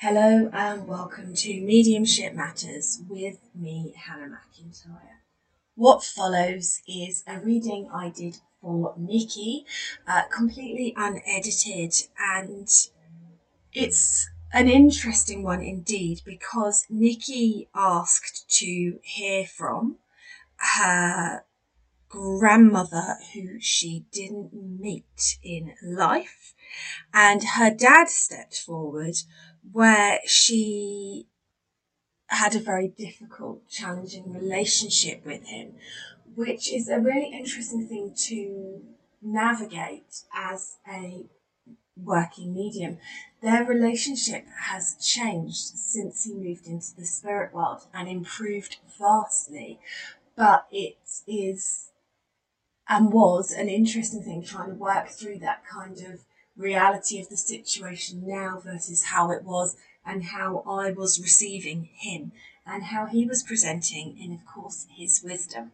Hello and welcome to Mediumship Matters with me, Hannah McIntyre. What follows is a reading I did for Nicky, uh, completely unedited, and it's an interesting one indeed because Nicky asked to hear from her grandmother who she didn't meet in life, and her dad stepped forward where she had a very difficult, challenging relationship with him, which is a really interesting thing to navigate as a working medium. Their relationship has changed since he moved into the spirit world and improved vastly, but it is and was an interesting thing trying to work through that kind of reality of the situation now versus how it was and how I was receiving him and how he was presenting in, of course, his wisdom.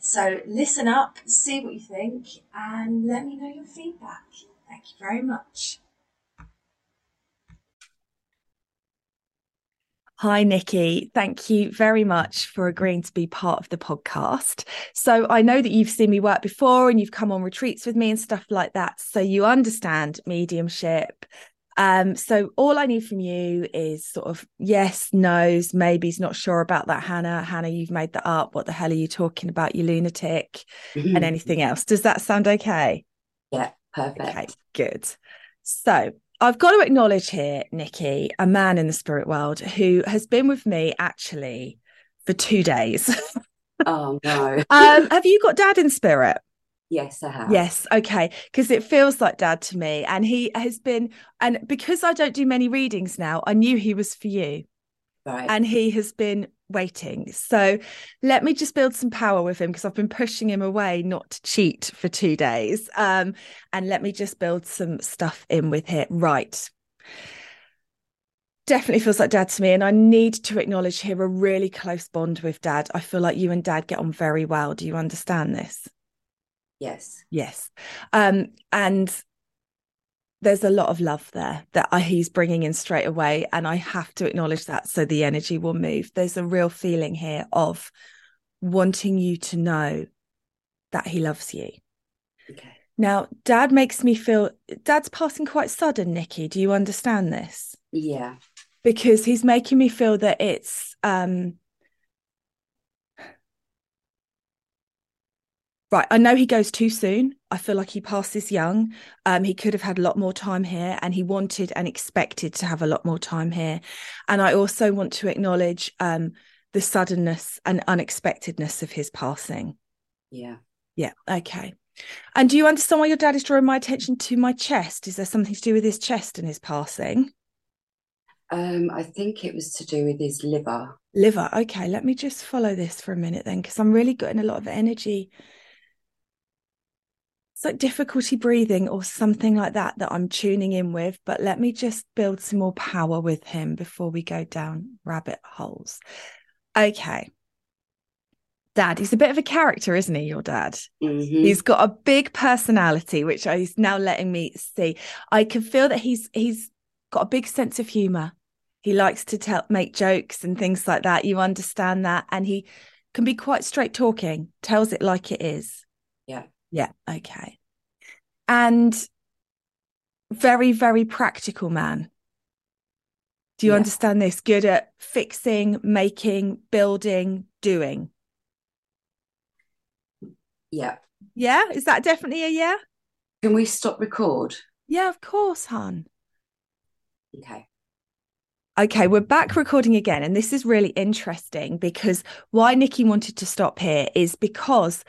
So listen up, see what you think, and let me know your feedback. Thank you very much. Hi, Nicky. Thank you very much for agreeing to be part of the podcast. So, I know that you've seen me work before and you've come on retreats with me and stuff like that. So, you understand mediumship. Um, so, all I need from you is sort of yes, no's, maybe's, not sure about that, Hannah. Hannah, you've made that up. What the hell are you talking about, you lunatic? and anything else. Does that sound okay? Yeah, perfect. Okay, good. So, I've got to acknowledge here, Nicky, a man in the spirit world who has been with me actually for two days. Oh no. um, have you got dad in spirit? yes, I have. Yes, okay, because it feels like dad to me, and he has been, and because I don't do many readings now, I knew he was for you, Right. and he has been waiting. So let me just build some power with him because I've been pushing him away not to cheat for two days. Um, and let me just build some stuff in with it. Right. Definitely feels like dad to me. And I need to acknowledge here a really close bond with dad. I feel like you and dad get on very well. Do you understand this? Yes. Yes. Um, and there's a lot of love there that he's bringing in straight away. And I have to acknowledge that so the energy will move. There's a real feeling here of wanting you to know that he loves you. Okay. Now, dad makes me feel dad's passing quite sudden, Nicky. Do you understand this? Yeah. Because he's making me feel that it's um right. I know he goes too soon. I feel like he passes young. Um, he could have had a lot more time here, and he wanted and expected to have a lot more time here. And I also want to acknowledge um the suddenness and unexpectedness of his passing. Yeah. Yeah. Okay. And do you understand why your dad is drawing my attention to my chest? Is there something to do with his chest and his passing? Um, I think it was to do with his liver. Liver. Okay, let me just follow this for a minute then, because I'm really getting a lot of energy. Like difficulty breathing or something like that that I'm tuning in with. But let me just build some more power with him before we go down rabbit holes. Okay. Dad, he's a bit of a character, isn't he, your dad? Mhm. He's got a big personality, which he's now letting me see. I can feel that he's he's got a big sense of humor. He likes to tell make jokes and things like that. You understand that, and he can be quite straight talking. Tells it like it is. Yeah. Yeah. Okay. And very very practical man. Do you Yeah. understand this? Good at fixing, making, building, doing. Yeah. Yeah, is that definitely a yeah? Can we stop record? Yeah, of course, hon. Okay. Okay, we're back recording again. And this is really interesting because why Nicky wanted to stop here is because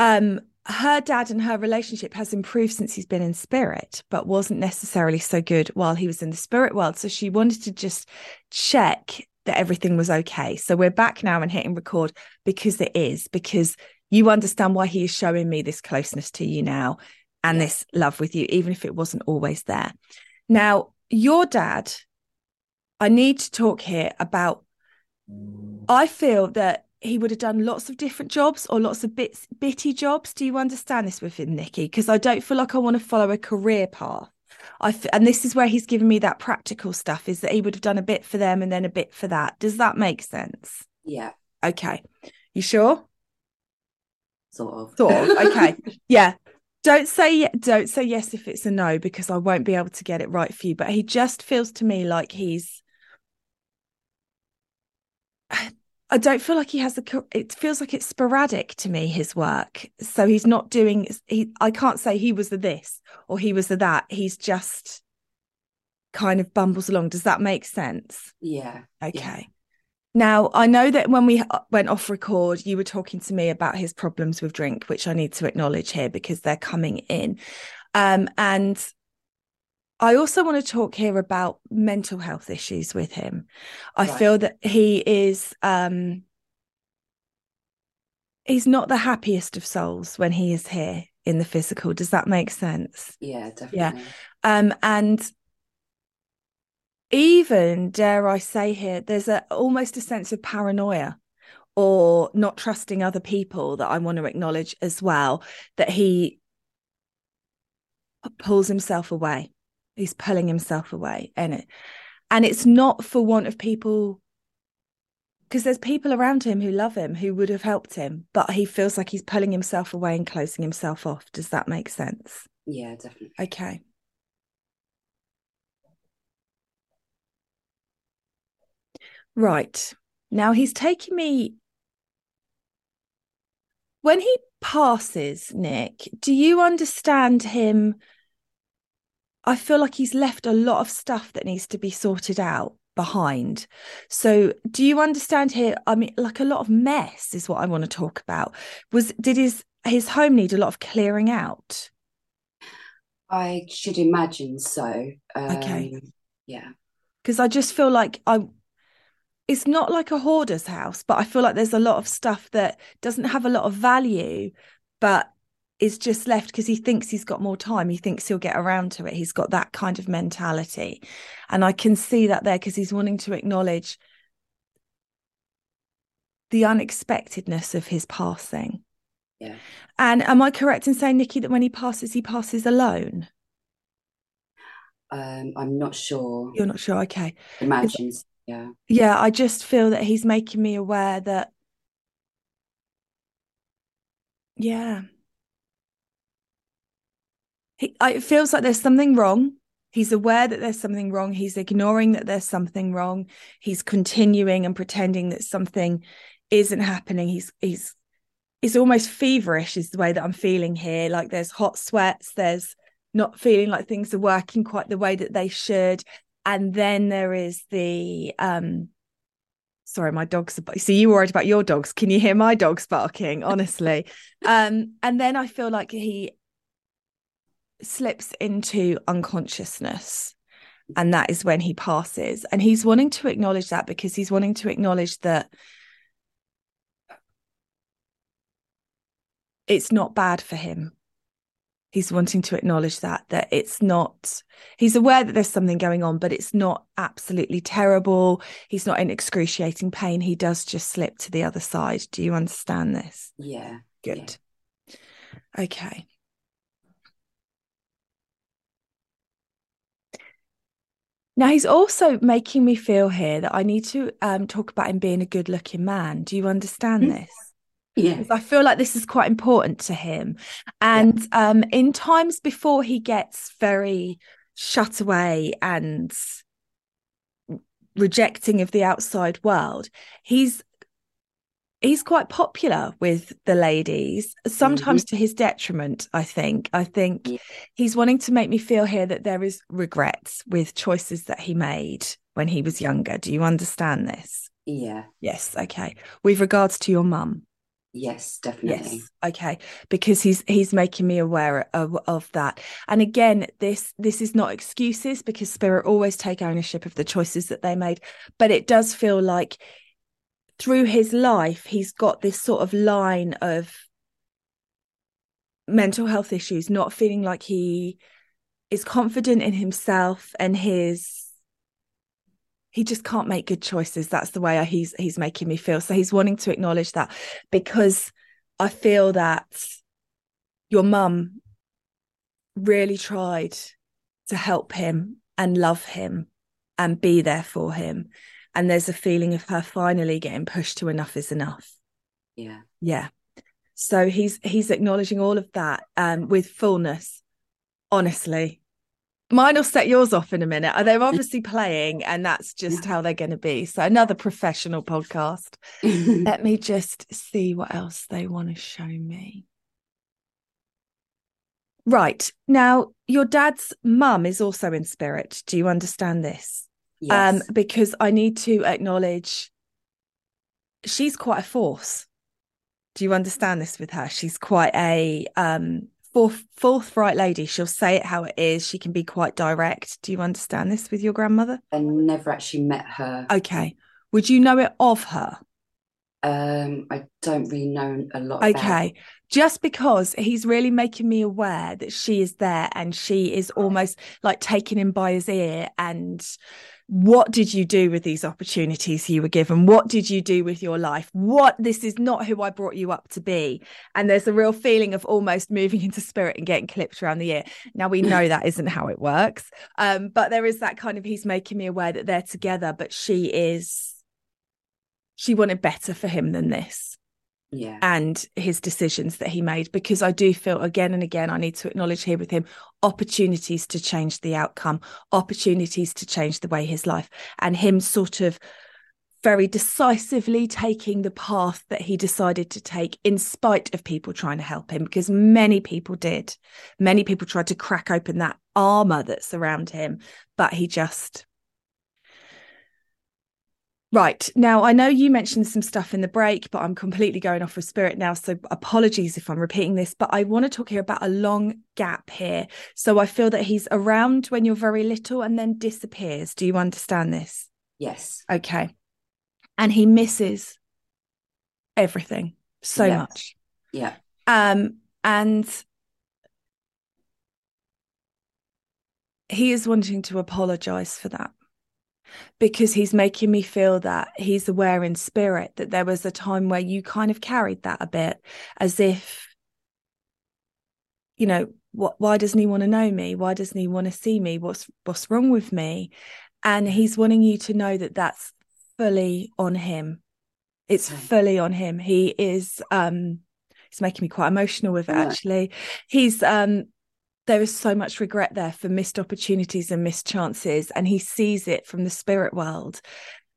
um her dad and her relationship has improved since he's been in spirit, but wasn't necessarily so good while he was in the spirit world. So she wanted to just check that everything was okay. So we're back now and hitting record because it is, because you understand why he is showing me this closeness to you now and this love with you, even if it wasn't always there. Now, your dad, I need to talk here about. I feel that he would have done lots of different jobs or lots of bits bitty jobs. Do you understand this with him, Nicky? Because I don't feel like I want to follow a career path. I f- and this is where he's given me that practical stuff is that he would have done a bit for them and then a bit for that. Does that make sense? Yeah. Okay. You sure? Sort of. Sort of. Okay. yeah. Don't say don't say yes if it's a no because I won't be able to get it right for you. But he just feels to me like he's. I don't feel like he has the. It feels like it's sporadic to me. His work, so he's not doing. He. I can't say he was the this or he was the that. He's just kind of bumbles along. Does that make sense? yeah. Okay. Now, I know that when we uh, went off record, you were talking to me about his problems with drink, which I need to acknowledge here because they're coming in. Um, and I also want to talk here about mental health issues with him. I Right. feel that he is um he's not the happiest of souls when he is here in the physical. Does that make sense? Yeah, definitely. Um, and even dare I say here, there's a almost a sense of paranoia or not trusting other people that I want to acknowledge as well. That he pulls himself away. He's pulling himself away, and it, and it's not for want of people. Because there's people around him who love him, who would have helped him, but he feels like he's pulling himself away and closing himself off. Does that make sense? Yeah, definitely. Okay. Right. Now he's taking me. When he passes, Nick, do you understand him? I feel like he's left a lot of stuff that needs to be sorted out behind. So, do you understand here? I mean, like a lot of mess is what I want to talk about. Was did his his home need a lot of clearing out? I should imagine so. Okay. Um, Yeah. because I just feel like I it's not like a hoarder's house, but I feel like there's a lot of stuff that doesn't have a lot of value, but is just left because he thinks he's got more time. He thinks he'll get around to it. He's got that kind of mentality. And I can see that there because he's wanting to acknowledge the unexpectedness of his passing. Yeah. And am I correct in saying, Nicky, that when he passes, he passes alone? Um, I'm not sure. You're not sure. Okay. Imagines. Yeah. Yeah. I just feel that he's making me aware that, yeah. He, it feels like there's something wrong. He's aware that there's something wrong. He's ignoring that there's something wrong. He's continuing and pretending that something isn't happening. He's he's it's almost feverish is the way that I'm feeling here. Like there's hot sweats, there's not feeling like things are working quite the way that they should. And then there is the um sorry, my dogs are see you worried about your dogs. Can you hear my dogs barking? Honestly. um, and then I feel like he slips into unconsciousness. And that is when he passes. And he's wanting to acknowledge that because he's wanting to acknowledge that it's not bad for him he's wanting to acknowledge that that it's not he's aware that there's something going on but it's not absolutely terrible he's not in excruciating pain he does just slip to the other side do you understand this Yeah. good okay now he's also making me feel here that i need to um, talk about him being a good looking man do you understand Mm. this Yeah. I feel like this is quite important to him. And um, in times before he gets very shut away and rejecting of the outside world, he's he's quite popular with the ladies, sometimes mm-hmm. to his detriment, I think. I think Yeah. he's wanting to make me feel here that there is regrets with choices that he made when he was younger. Do you understand this? Yeah. Yes, okay. With regards to your mum. Yes, definitely. Yes. Okay. Because he's he's making me aware of, of that. And again, this this is not excuses because spirit always take ownership of the choices that they made. But it does feel like through his life, he's got this sort of line of mental health issues, not feeling like he is confident in himself and his he just can't make good choices. That's the way he's he's making me feel. So he's wanting to acknowledge that because i feel that your mum really tried to help him and love him and be there for him and there's a feeling of her finally getting pushed to enough is enough. Yeah. yeah. So he's he's acknowledging all of that um with fullness honestly. Mine will set yours off in a minute. Uh, they're obviously playing and that's just how they're going to be. So another professional podcast. Let me just see what else they want to show me. Right. Now your dad's mum is also in spirit. Do you understand this yes. um because i need to acknowledge she's quite a force. Do you understand this with her? She's quite a um forth, forthright lady. She'll say it how it is. She can be quite direct. Do you understand this with your grandmother? I never actually met her. okay. Would you know it of her? Um, I don't really know a lot about okay. Just because he's really making me aware that she is there and she is almost like taking him by his ear and what did you do with these opportunities you were given? What did you do with your life? What this is not who i brought you up to be. And there's a real feeling of almost moving into spirit and getting clipped around the ear. Now we know that isn't how it works. Um but there is that kind of he's making me aware that they're together but she is she wanted better for him than this Yeah. and his decisions that he made because I do feel again and again I need to acknowledge here with him opportunities to change the outcome, opportunities to change the way his life, and him sort of very decisively taking the path that he decided to take in spite of people trying to help him because many people did. Many people tried to crack open that armor that's around him, but he just Right. Now, I know you mentioned some stuff in the break, but I'm completely going off of spirit now. So apologies if I'm repeating this, but I want to talk here about a long gap here. So I feel that he's around when you're very little and then disappears. Do you understand this? Yes. Okay. And he misses everything so much. Yeah. Um, and he is wanting to apologize for that because he's making me feel that he's aware in spirit that there was a time where you kind of carried that a bit as if you know, what why doesn't he want to know me? Why doesn't he want to see me? What's what's wrong with me? And he's wanting you to know that that's fully on him. It's fully on him. He is um he's making me quite emotional with it actually. He's um there is so much regret there for missed opportunities and missed chances and he sees it from the spirit world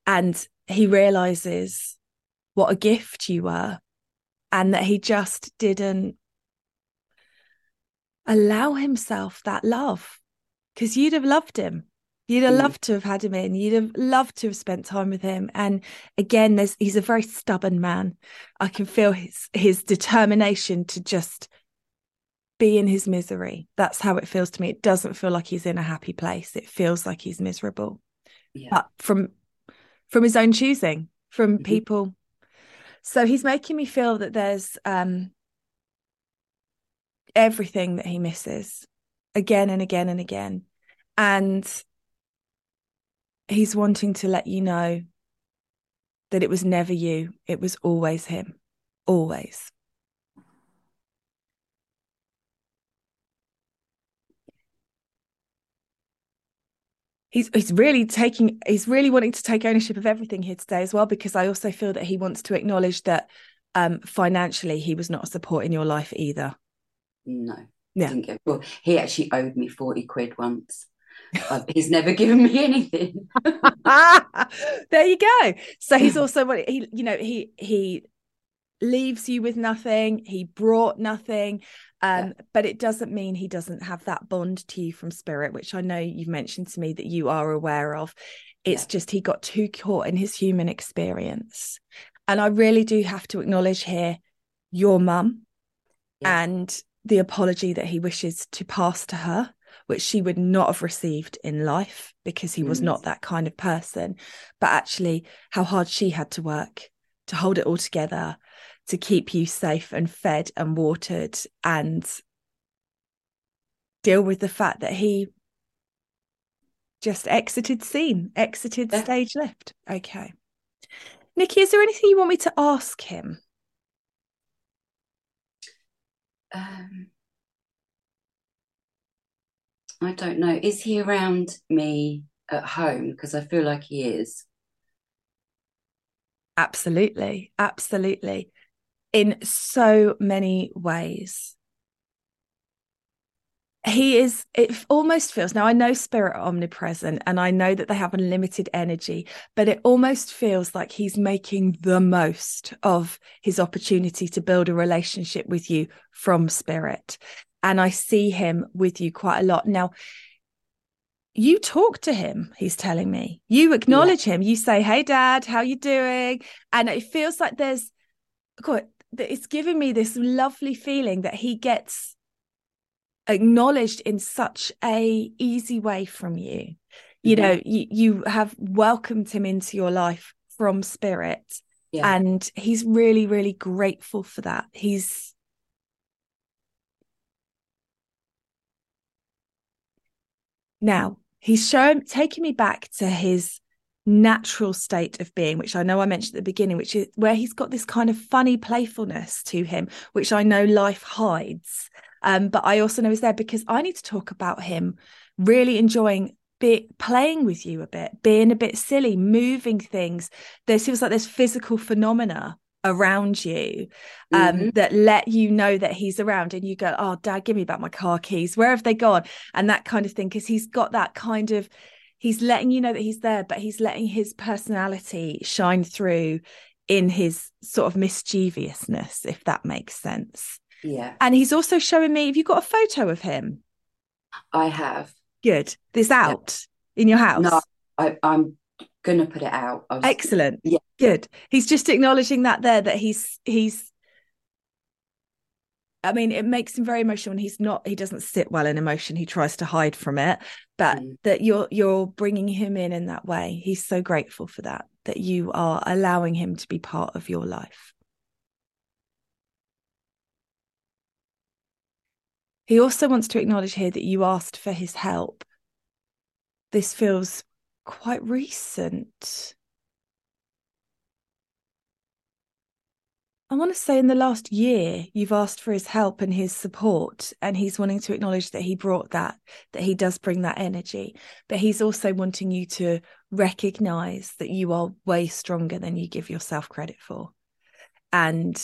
and he realizes what a gift you were and that he just didn't allow himself that love because you'd have loved him. You'd have Mm. loved to have had him in. You'd have loved to have spent time with him. And again there's he's a very stubborn man. I can feel his his determination to just be in his misery. That's how it feels to me. It doesn't feel like he's in a happy place. It feels like he's miserable. Yeah. but from from his own choosing from Mhm. people. So he's making me feel that there's um everything that he misses again and again and again. And he's wanting to let you know that it was never you. It was always him. Always he's he's really taking he's really wanting to take ownership of everything here today as well because I also feel that he wants to acknowledge that um financially he was not a support in your life either. No. Yeah. Get, well, he actually owed me 40 quid once. He's never given me anything. there you go. So he's also what he you know he he leaves you with nothing. He brought nothing. Um, Yeah. but it doesn't mean he doesn't have that bond to you from spirit, which I know you've mentioned to me that you are aware of. It's Yeah. just he got too caught in his human experience. And I really do have to acknowledge here your mum Yeah. and the apology that he wishes to pass to her, which she would not have received in life because he was Mm. not that kind of person. But actually, how hard she had to work to hold it all together, to keep you safe and fed and watered, and deal with the fact that he just exited scene, exited Yeah. stage left. Okay. Nicky, is there anything you want me to ask him? Um, I don't know. Is he around me at home? Because I feel like he is. Absolutely. Absolutely. In so many ways. He is, it almost feels, now I know spirit are omnipresent and I know that they have unlimited energy, but it almost feels like he's making the most of his opportunity to build a relationship with you from spirit. And I see him with you quite a lot. Now, you talk to him he's telling me you acknowledge him you say hey dad how you doing and it feels like there's God, that it's given me this lovely feeling that he gets acknowledged in such a easy way from you you Mhm. know you, you have welcomed him into your life from spirit Yeah. and he's really really grateful for that he's now he's shown taking me back to his natural state of being which i know i mentioned at the beginning which is where he's got this kind of funny playfulness to him which i know life hides. Um, but i also know is there because i need to talk about him really enjoying be, playing with you a bit being a bit silly moving things. There seems like there's physical phenomena around you um Mhm. that let you know that he's around and you go oh dad give me back my car keys. Where have they gone? And that kind of thing because he's got that kind of he's letting you know that he's there but he's letting his personality shine through in his sort of mischievousness if that makes sense Yeah. and he's also showing me have you got a photo of him I have. good this out in your house No, I, I'm gonna put it out. Was, excellent Yeah. good he's just acknowledging that there that he's he's I mean, it makes him very emotional, and he's not. He doesn't sit well in emotion. He tries to hide from it, but Mm. that you're you're bringing him in in that way. He's so grateful for that. That you are allowing him to be part of your life. He also wants to acknowledge here that you asked for his help. This feels quite recent. I want to say in the last year, you've asked for his help and his support, and he's wanting to acknowledge that he brought that, that he does bring that energy. But he's also wanting you to recognize that you are way stronger than you give yourself credit for. And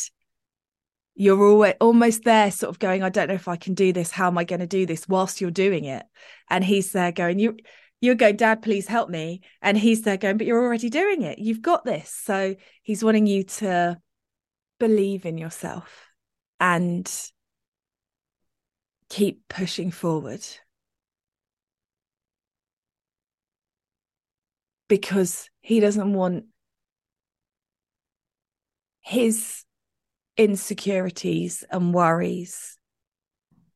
you're always, almost there, sort of going, I don't know if I can do this. How am I going to do this whilst you're doing it? And he's there going, You, you're going, Dad, please help me. And he's there going, But you're already doing it. You've got this. So he's wanting you to believe in yourself and keep pushing forward. Because he doesn't want his insecurities and worries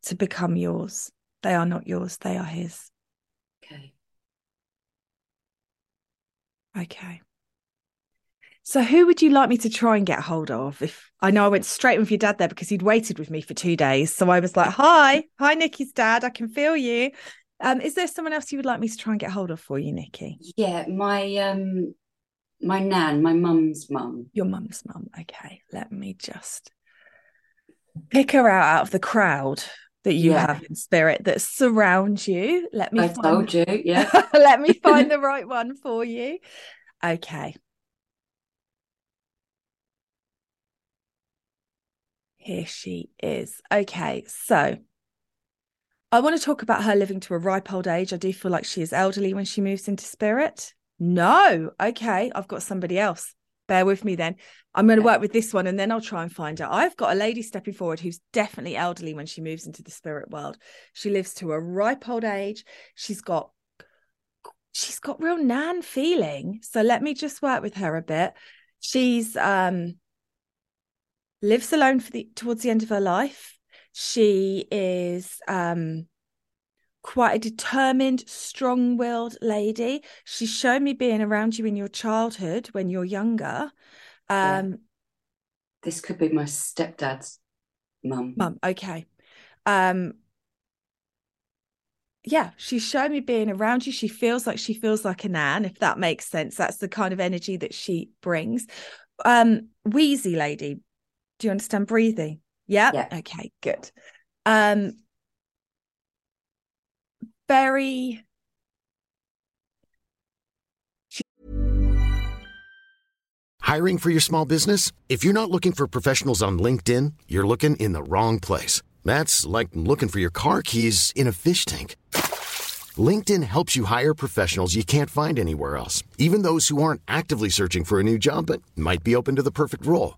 to become yours. They are not yours, they are his. Okay. Okay. So, who would you like me to try and get hold of? If I know I went straight with your dad there because he'd waited with me for two days. So I was like, "Hi, hi, Nicky's dad. I can feel you." Um, is there someone else you would like me to try and get hold of for you, Nicky? Yeah, my um, my nan, my mum's mum. Your mum's mum. Okay, let me just pick her out out of the crowd that you Yeah. have in spirit that surrounds you. Let me. I find- told you, yeah. let me find the right one for you. Okay. Here she is. Okay, so I want to talk about her living to a ripe old age. I do feel like she is elderly when she moves into spirit. No, okay, I've got somebody else. Bear with me then. I'm going to work with this one and then I'll try and find out. I've got a lady stepping forward who's definitely elderly when she moves into the spirit world. She lives to a ripe old age. She's got she's got real nan feeling. So let me just work with her a bit. She's um lives alone for the towards the end of her life. She is um quite a determined, strong-willed lady. She's shown me being around you in your childhood when you're younger. Yeah. Um This could be my stepdad's mum. mum, okay. Um yeah, she's shown me being around you. She feels like she feels like a nan, if that makes sense. That's the kind of energy that she brings. Um, wheezy lady, do you understand breathing? Yeah. Yeah. Okay, good. Um, very Hiring for your small business? If you're not looking for professionals on LinkedIn, you're looking in the wrong place. That's like looking for your car keys in a fish tank. LinkedIn helps you hire professionals you can't find anywhere else, even those who aren't actively searching for a new job but might be open to the perfect role.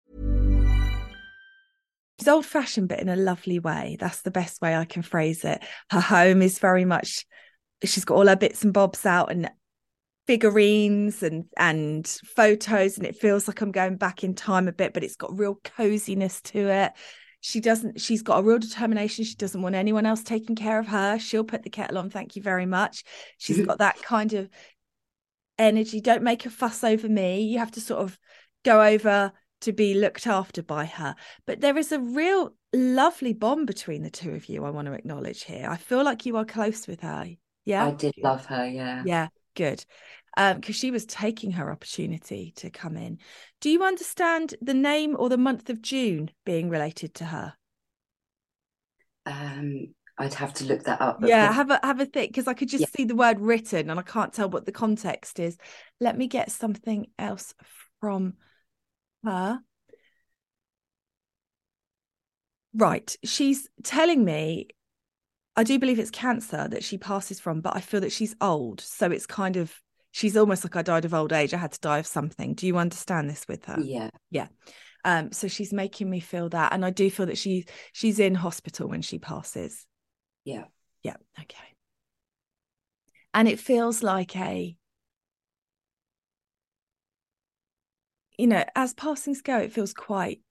She's old fashioned, but in a lovely way. That's the best way I can phrase it. Her home is very much, she's got all her bits and bobs out and figurines and and photos, and it feels like I'm going back in time a bit, but it's got real coziness to it. She doesn't, she's got a real determination. She doesn't want anyone else taking care of her. She'll put the kettle on. Thank you very much. She's mm-hmm. got that kind of energy. Don't make a fuss over me. You have to sort of go over to be looked after by her. But there is a real lovely bond between the two of you, I want to acknowledge here. I feel like you are close with her. Yeah. I did love her, yeah. Yeah, good. Um, because she was taking her opportunity to come in. Do you understand the name or the month of June being related to her? Um, I'd have to look that up. Yeah, have a have a think because I could just Yeah. see the word written and I can't tell what the context is. Let me get something else from her. Right, she's telling me, I do believe it's cancer that she passes from, but I feel that she's old, so it's kind of she's almost like I died of old age. I had to die of something. Do you understand this with her? yeah. Yeah. Um, so she's making me feel that, and I do feel that she she's in hospital when she passes. Yeah. Yeah. Okay. And it feels like a, you know, as passings go, it feels quite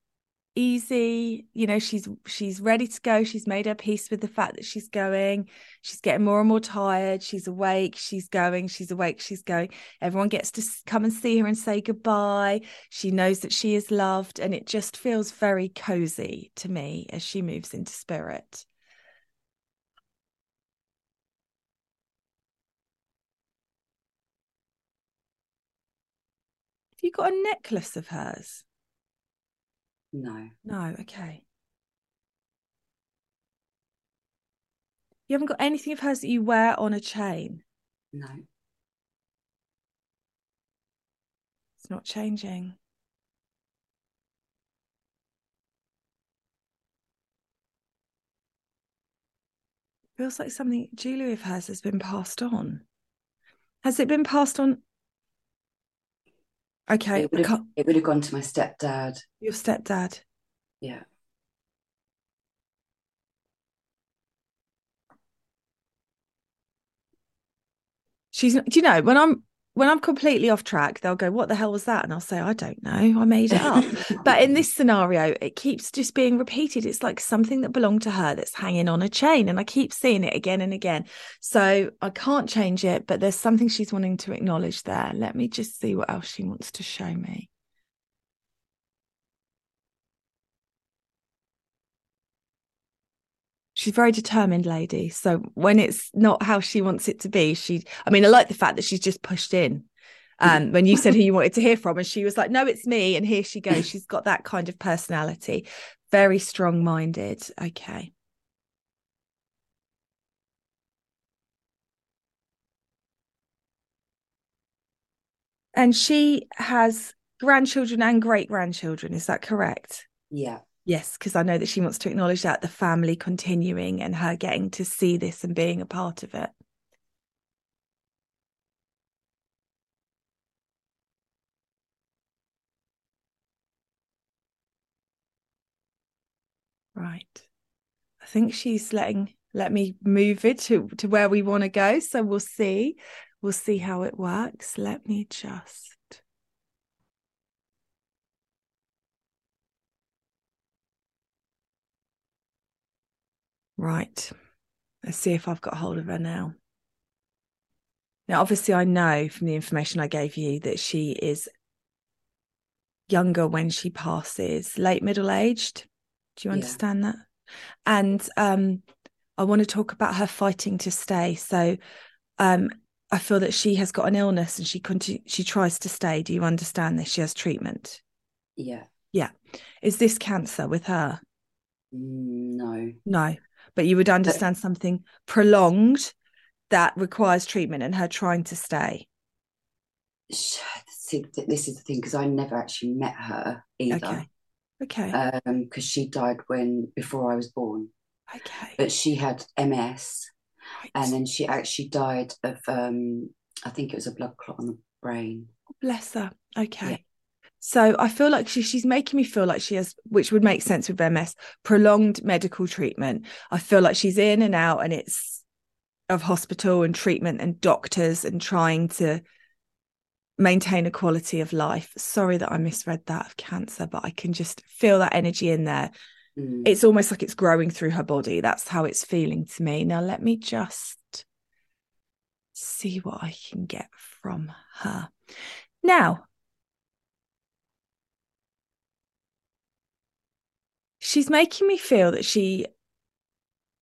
easy. You know she's she's ready to go. She's made her peace with the fact that she's going. She's getting more and more tired. She's awake. She's going. She's awake. She's going. Everyone gets to come and see her and say goodbye. She knows that she is loved and it just feels very cozy to me as she moves into spirit you got a necklace of hers no. No, okay. You haven't got anything of hers that you wear on a chain? No. It's not changing. Feels like something jewellery of hers has been passed on. Has it been passed on? Okay. It would, have, it would have gone to my stepdad. Your stepdad. Yeah. She's do you know when I'm when I'm completely off track, they'll go, What the hell was that? And I'll say, I don't know. I made it up. but in this scenario, it keeps just being repeated. It's like something that belonged to her that's hanging on a chain. And I keep seeing it again and again. So I can't change it, but there's something she's wanting to acknowledge there. Let me just see what else she wants to show me. She's a very determined lady. So when it's not how she wants it to be she i mean i like the fact that she's just pushed in um, when you said who you wanted to hear from and she was like no it's me and here she goes. She's got that kind of personality. Very strong minded okay. And she has grandchildren and great grandchildren is that correct? Yeah Yes, because I know that she wants to acknowledge that the family continuing and her getting to see this and being a part of it. Right. I think she's letting let me move it to, to where we want to go. So we'll see. We'll see how it works. Let me just Right. Let's see if I've got hold of her now. Now, obviously, I know from the information I gave you that she is younger when she passes, late middle aged. Do you understand yeah. that? And um, I want to talk about her fighting to stay. So um, I feel that she has got an illness and she she tries to stay. Do you understand this? She has treatment. Yeah. Yeah. Is this cancer with her? Mm, no. No but you would understand something prolonged that requires treatment and her trying to stay. See, this is the thing because I never actually met her either. Okay. Okay. Um, because she died when before I was born. Okay. But she had MS, right. and then she actually died of um, I think it was a blood clot on the brain. Bless her. Okay. So I feel like she, she's making me feel like she has, which would make sense with MS, prolonged medical treatment. I feel like she's in and out and it's of hospital and treatment and doctors and trying to maintain a quality of life. Sorry that I misread that of cancer, but I can just feel that energy in there. Mm. It's almost like it's growing through her body. That's how it's feeling to me. Now, let me just see what I can get from her. Now, she's making me feel that she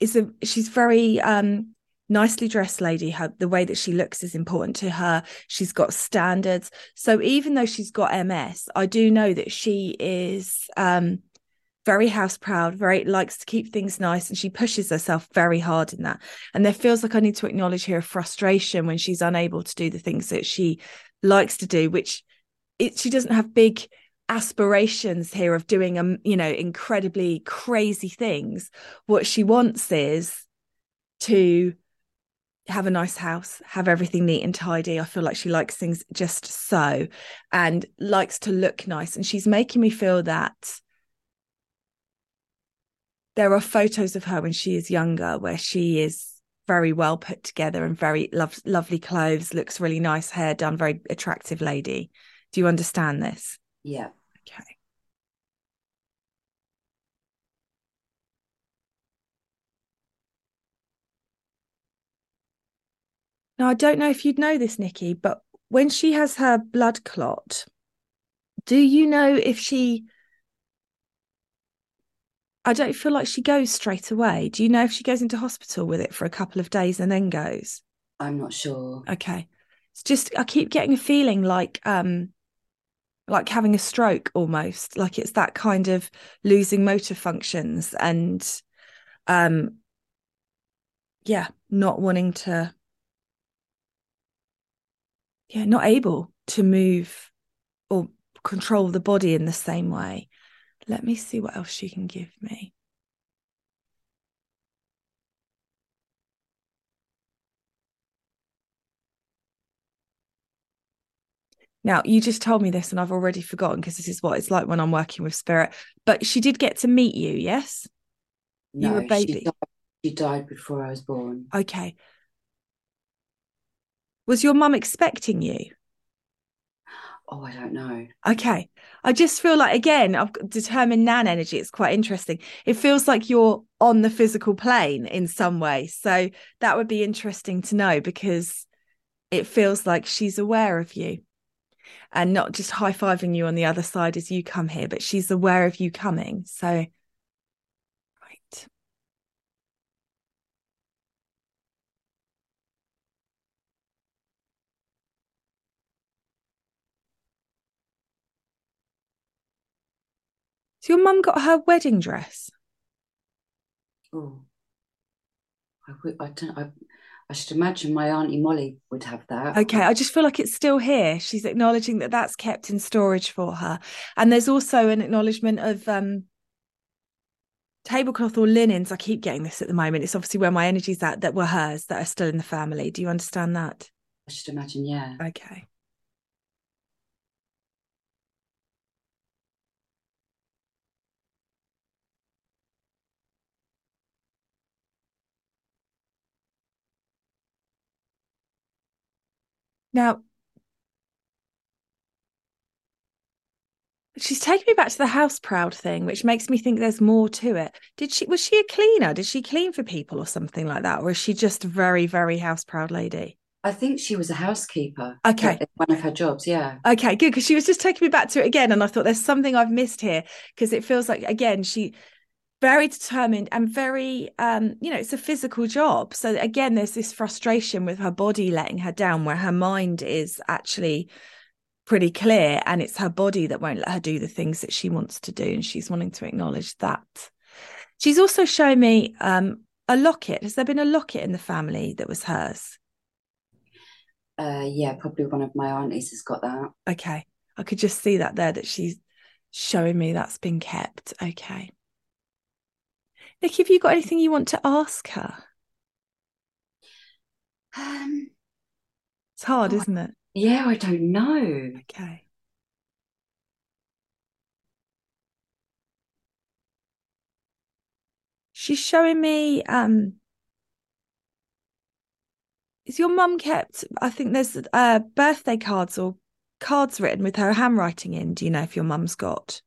is a she's very um nicely dressed lady. Her the way that she looks is important to her. She's got standards. So even though she's got ms i do know that she is um very house proud very likes to keep things nice and she pushes herself very hard in that. And there feels like i need to acknowledge her frustration when she's unable to do the things that she likes to do which it, she doesn't have big aspirations here of doing um you know incredibly crazy things what she wants is to have a nice house, have everything neat and tidy. I feel like she likes things just so and likes to look nice. And she's making me feel that there are photos of her when she is younger where she is very well put together and very love, lovely clothes, looks really nice, hair done, very attractive lady. Do you understand this? Yeah. Okay. Now, I don't know if you'd know this, Nicky, but when she has her blood clot, do you know if she I don't feel like she goes straight away. Do you know if she goes into hospital with it for a couple of days and then goes? I'm not sure. Okay. It's just I keep getting a feeling like um like having a stroke almost. Like it's that kind of losing motor functions and um yeah, not wanting to yeah, not able to move or control the body in the same way. Let me see what else she can give me. Now, you just told me this and I've already forgotten because this is what it's like when I'm working with spirit. But she did get to meet you, yes? No, you were a baby. She died, she died before I was born. Okay. Was your mum expecting you? Oh, I don't know. Okay. I just feel like, again, I've determined Nan energy. It's quite interesting. It feels like you're on the physical plane in some way. So that would be interesting to know because it feels like she's aware of you and not just high fiving you on the other side as you come here, but she's aware of you coming. So, right. So your mum got her wedding dress. Oh, I, I don't. I, I should imagine my auntie Molly would have that. Okay, I just feel like it's still here. She's acknowledging that that's kept in storage for her, and there's also an acknowledgement of um, tablecloth or linens. I keep getting this at the moment. It's obviously where my energy's at that were hers that are still in the family. Do you understand that? I should imagine, yeah. Okay. Now, she's taken me back to the house proud thing, which makes me think there's more to it. Did she was she a cleaner? Did she clean for people or something like that? Or is she just a very, very house proud lady? I think she was a housekeeper. Okay. One of her jobs, yeah. Okay, good. Because she was just taking me back to it again. And I thought there's something I've missed here. Because it feels like again, she very determined and very um you know it's a physical job. So again there's this frustration with her body letting her down where her mind is actually pretty clear and it's her body that won't let her do the things that she wants to do and she's wanting to acknowledge that. She's also shown me um a locket. Has there been a locket in the family that was hers? Uh yeah probably one of my aunties has got that. Okay. I could just see that there that she's showing me that's been kept. Okay Nick, have you got anything you want to ask her? Um, it's hard, oh, isn't it? Yeah, I don't know. Okay. She's showing me um is your mum kept I think there's uh birthday cards or cards written with her handwriting in. Do you know if your mum's got?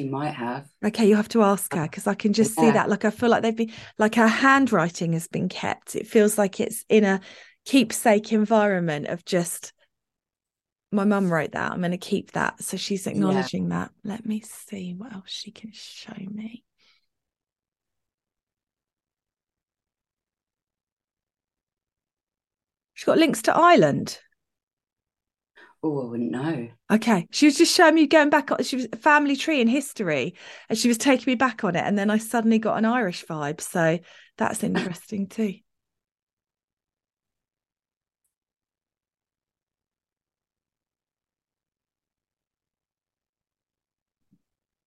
She might have. Okay, you have to ask her uh, because I can just yeah. see that. Like I feel like they've been like her handwriting has been kept. It feels like it's in a keepsake environment of just my mum wrote that. I'm going to keep that. So she's acknowledging yeah. that. Let me see what else she can show me. She's got links to Ireland. Oh, I wouldn't know. Okay. She was just showing me going back on she was family tree in history and she was taking me back on it. And then I suddenly got an Irish vibe. So that's interesting too.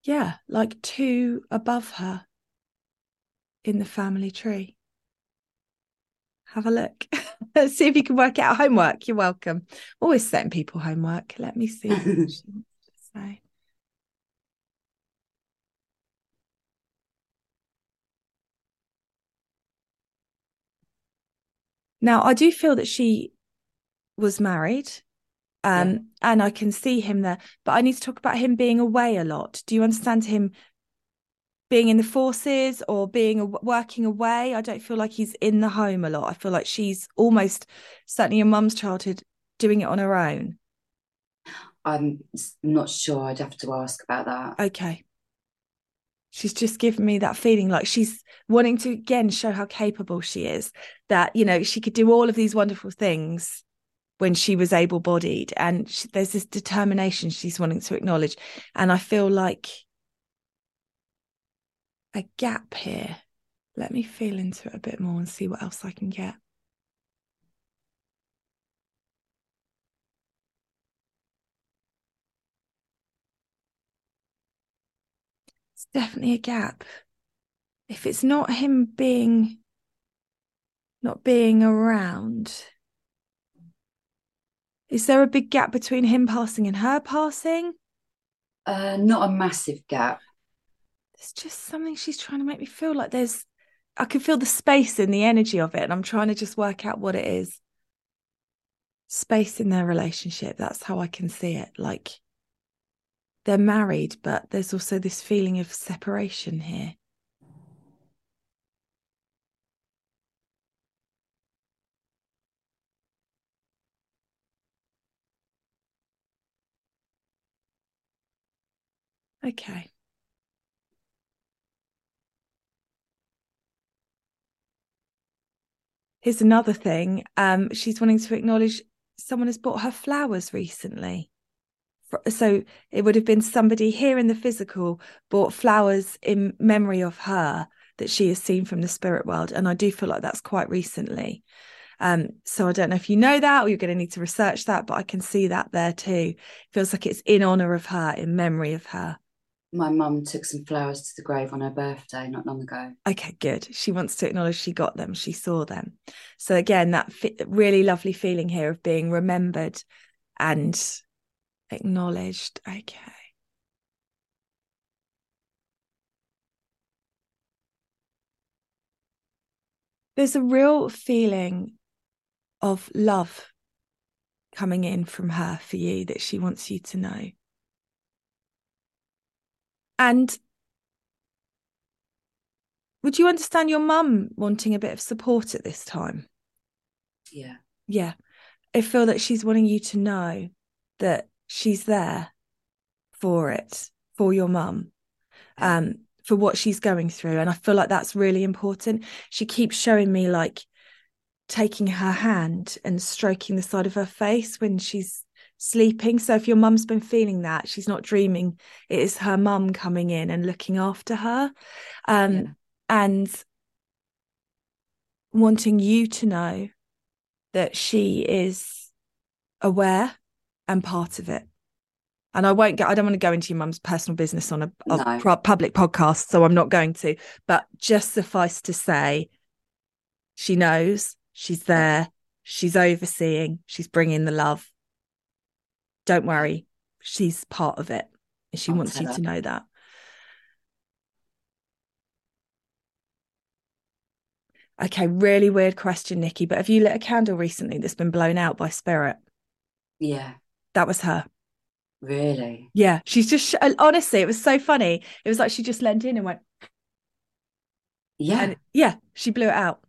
Yeah, like two above her in the family tree. Have a look. see if you can work out homework. You're welcome. Always setting people homework. Let me see what she wants to say. Now, I do feel that she was married. Um, Yeah. and I can see him there, but I need to talk about him being away a lot. Do you understand him being in the forces or being a- working away? I don't feel like he's in the home a lot. I feel like she's almost certainly your mum's childhood doing it on her own. I'm not sure. I'd have to ask about that. Okay. She's just given me that feeling like she's wanting to again show how capable she is, that, you know, she could do all of these wonderful things when she was able bodied. And she, there's this determination she's wanting to acknowledge. And I feel like a gap here. Let me feel into it a bit more and see what else I can get. It's definitely a gap. If it's not him being not being around, is there a big gap between him passing and her passing? Uh, not a massive gap. There's just something she's trying to make me feel like there's I can feel the space in the energy of it, and I'm trying to just work out what it is. Space in their relationship. That's how I can see it. Like they're married, but there's also this feeling of separation here. Okay. Here's another thing. Um, she's wanting to acknowledge someone has bought her flowers recently. So it would have been somebody here in the physical bought flowers in memory of her that she has seen from the spirit world. And I do feel like that's quite recently. Um, so I don't know if you know that or you're going to need to research that, but I can see that there too. Feels like it's in honor of her, in memory of her. My mum took some flowers to the grave on her birthday not long ago. Okay, good. She wants to acknowledge she got them, she saw them. So again, that fi- really lovely feeling here of being remembered and acknowledged. Okay. There's a real feeling of love coming in from her for you that she wants you to know. And would you understand your mum wanting a bit of support at this time? Yeah. Yeah. I feel that she's wanting you to know that she's there for it, for your mum, um, for what she's going through. And I feel like that's really important. She keeps showing me like taking her hand and stroking the side of her face when she's sleeping. So if your mum's been feeling that, she's not dreaming, it is her mum coming in and looking after her. Um, Yeah. and wanting you to know that she is aware and part of it. And I won't go, I don't want to go into your mum's personal business on a, a No. public podcast, so I'm not going to. But just suffice to say, she knows, she's there, she's overseeing, she's bringing the love. Don't worry, she's part of it. She I'll wants you her. to know that. Okay, really weird question, Nicky. But have you lit a candle recently that's been blown out by spirit? Yeah. That was her. Really. Yeah, she's just sh- honestly, it was so funny. It was like she just leaned in and went, Yeah. and yeah, she blew it out.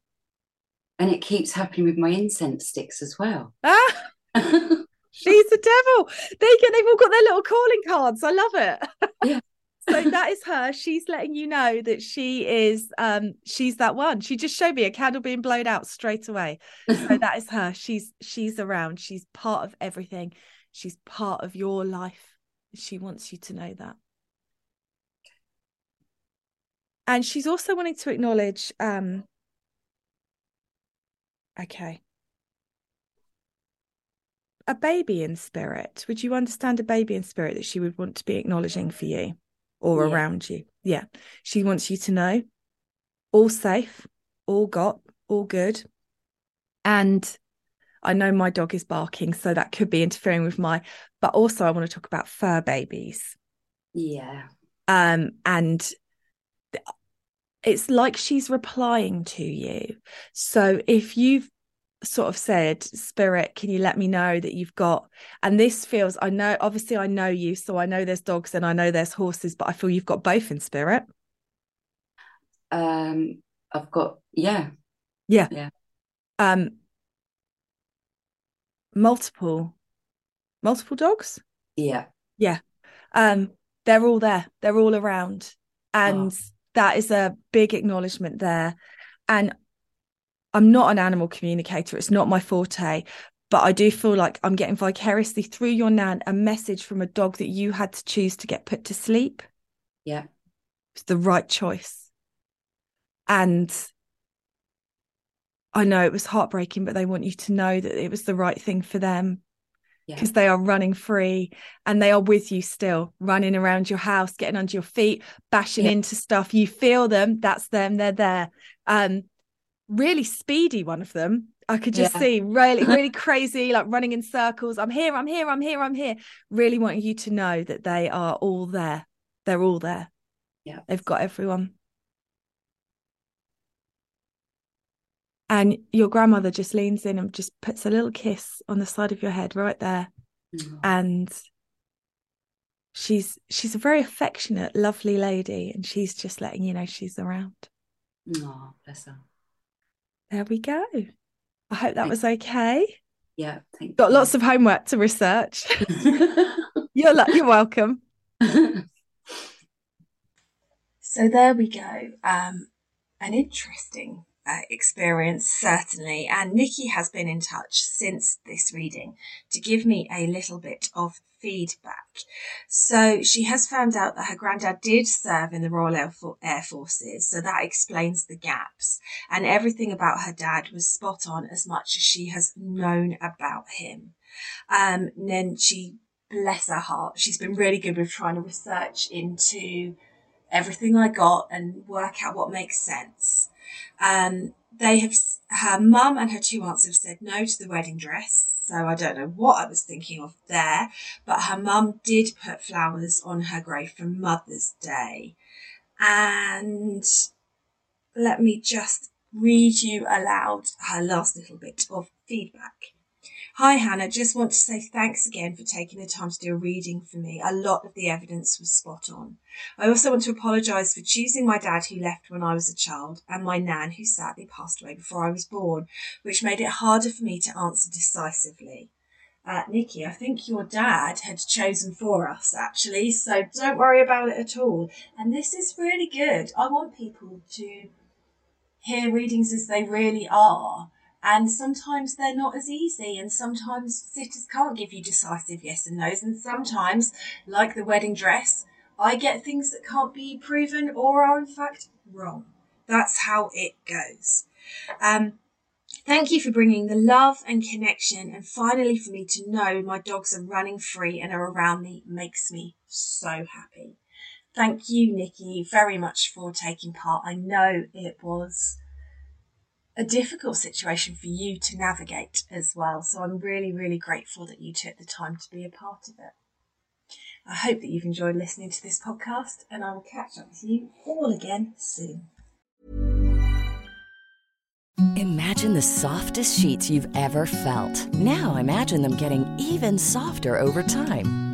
And it keeps happening with my incense sticks as well. Ah, she's the devil. They get, they've all got their little calling cards. I love it. Yeah. so that is her. She's letting you know that she is, um, she's that one. She just showed me a candle being blown out straight away. So that is her. She's she's around. She's part of everything. She's part of your life. She wants you to know that. And she's also wanting to acknowledge um okay. A baby in spirit. Would you understand a baby in spirit that she would want to be acknowledging for you or Yeah. around you? Yeah. She wants you to know all safe, all got, all good. And I know my dog is barking, so that could be interfering with my, but also I want to talk about fur babies. Yeah. Um, and it's like she's replying to you. So if you've sort of said, Spirit, can you let me know that you've got, and this feels, I know, obviously, I know you, so I know there's dogs and I know there's horses, but I feel you've got both in spirit. Um, I've got yeah, Yeah. Yeah. Um, multiple, multiple dogs. yeah, Yeah. Um, they're all there. They're all around, and Oh. that is a big acknowledgement there. And I'm not an animal communicator; it's not my forte. But I do feel like I'm getting vicariously through your nan a message from a dog that you had to choose to get put to sleep. yeah, It's the right choice. And I know it was heartbreaking, but they want you to know that it was the right thing for them yeah, because they are running free and they are with you still, running around your house, getting under your feet, bashing Yeah. into stuff. You feel them, that's them, they're there. Um, really speedy, one of them. I could just Yeah. see really, really crazy, like running in circles. I'm here, I'm here, I'm here, I'm here. Really wanting you to know that they are all there. They're all there. Yeah. They've got everyone. And your grandmother just leans in and just puts a little kiss on the side of your head right there. Oh, And she's she's a very affectionate, lovely lady, and she's just letting you know she's around. oh, bless her. There we go. I hope that Thank- was okay. Yeah, thank Got you. lots of homework to research. you're lo- you're welcome. So there we go. Um, an interesting uh, experience, certainly. And Nicky has been in touch since this reading to give me a little bit of feedback. So she has found out that her granddad did serve in the Royal Air, For- Air Forces, so that explains the gaps. And everything about her dad was spot on as much as she has known about him. Um, and then she, bless her heart, she's been really good with trying to research into everything I got and work out what makes sense. Um, they have, her mum and her two aunts have said no to the wedding dress. So I don't know what I was thinking of there, but her mum did put flowers on her grave for Mother's Day. And let me just read you aloud her last little bit of feedback. Hi, Hannah. Just want to say thanks again for taking the time to do a reading for me. A lot of the evidence was spot on. I also want to apologise for choosing my dad who left when I was a child and my nan who sadly passed away before I was born, which made it harder for me to answer decisively. Uh, Nicky, I think your dad had chosen for us actually, so don't worry about it at all. And this is really good. I want people to hear readings as they really are. And sometimes they're not as easy, and sometimes sitters can't give you decisive yes and no's, and sometimes, like the wedding dress, I get things that can't be proven or are in fact wrong. That's how it goes. Um, thank you for bringing the love and connection, and finally for me to know my dogs are running free and are around me makes me so happy. Thank you, Nicky, very much for taking part. I know it was a difficult situation for you to navigate as well. So I'm really, really grateful that you took the time to be a part of it. I hope that you've enjoyed listening to this podcast, and I will catch up with you all again soon. Imagine the softest sheets you've ever felt. Now imagine them getting even softer over time.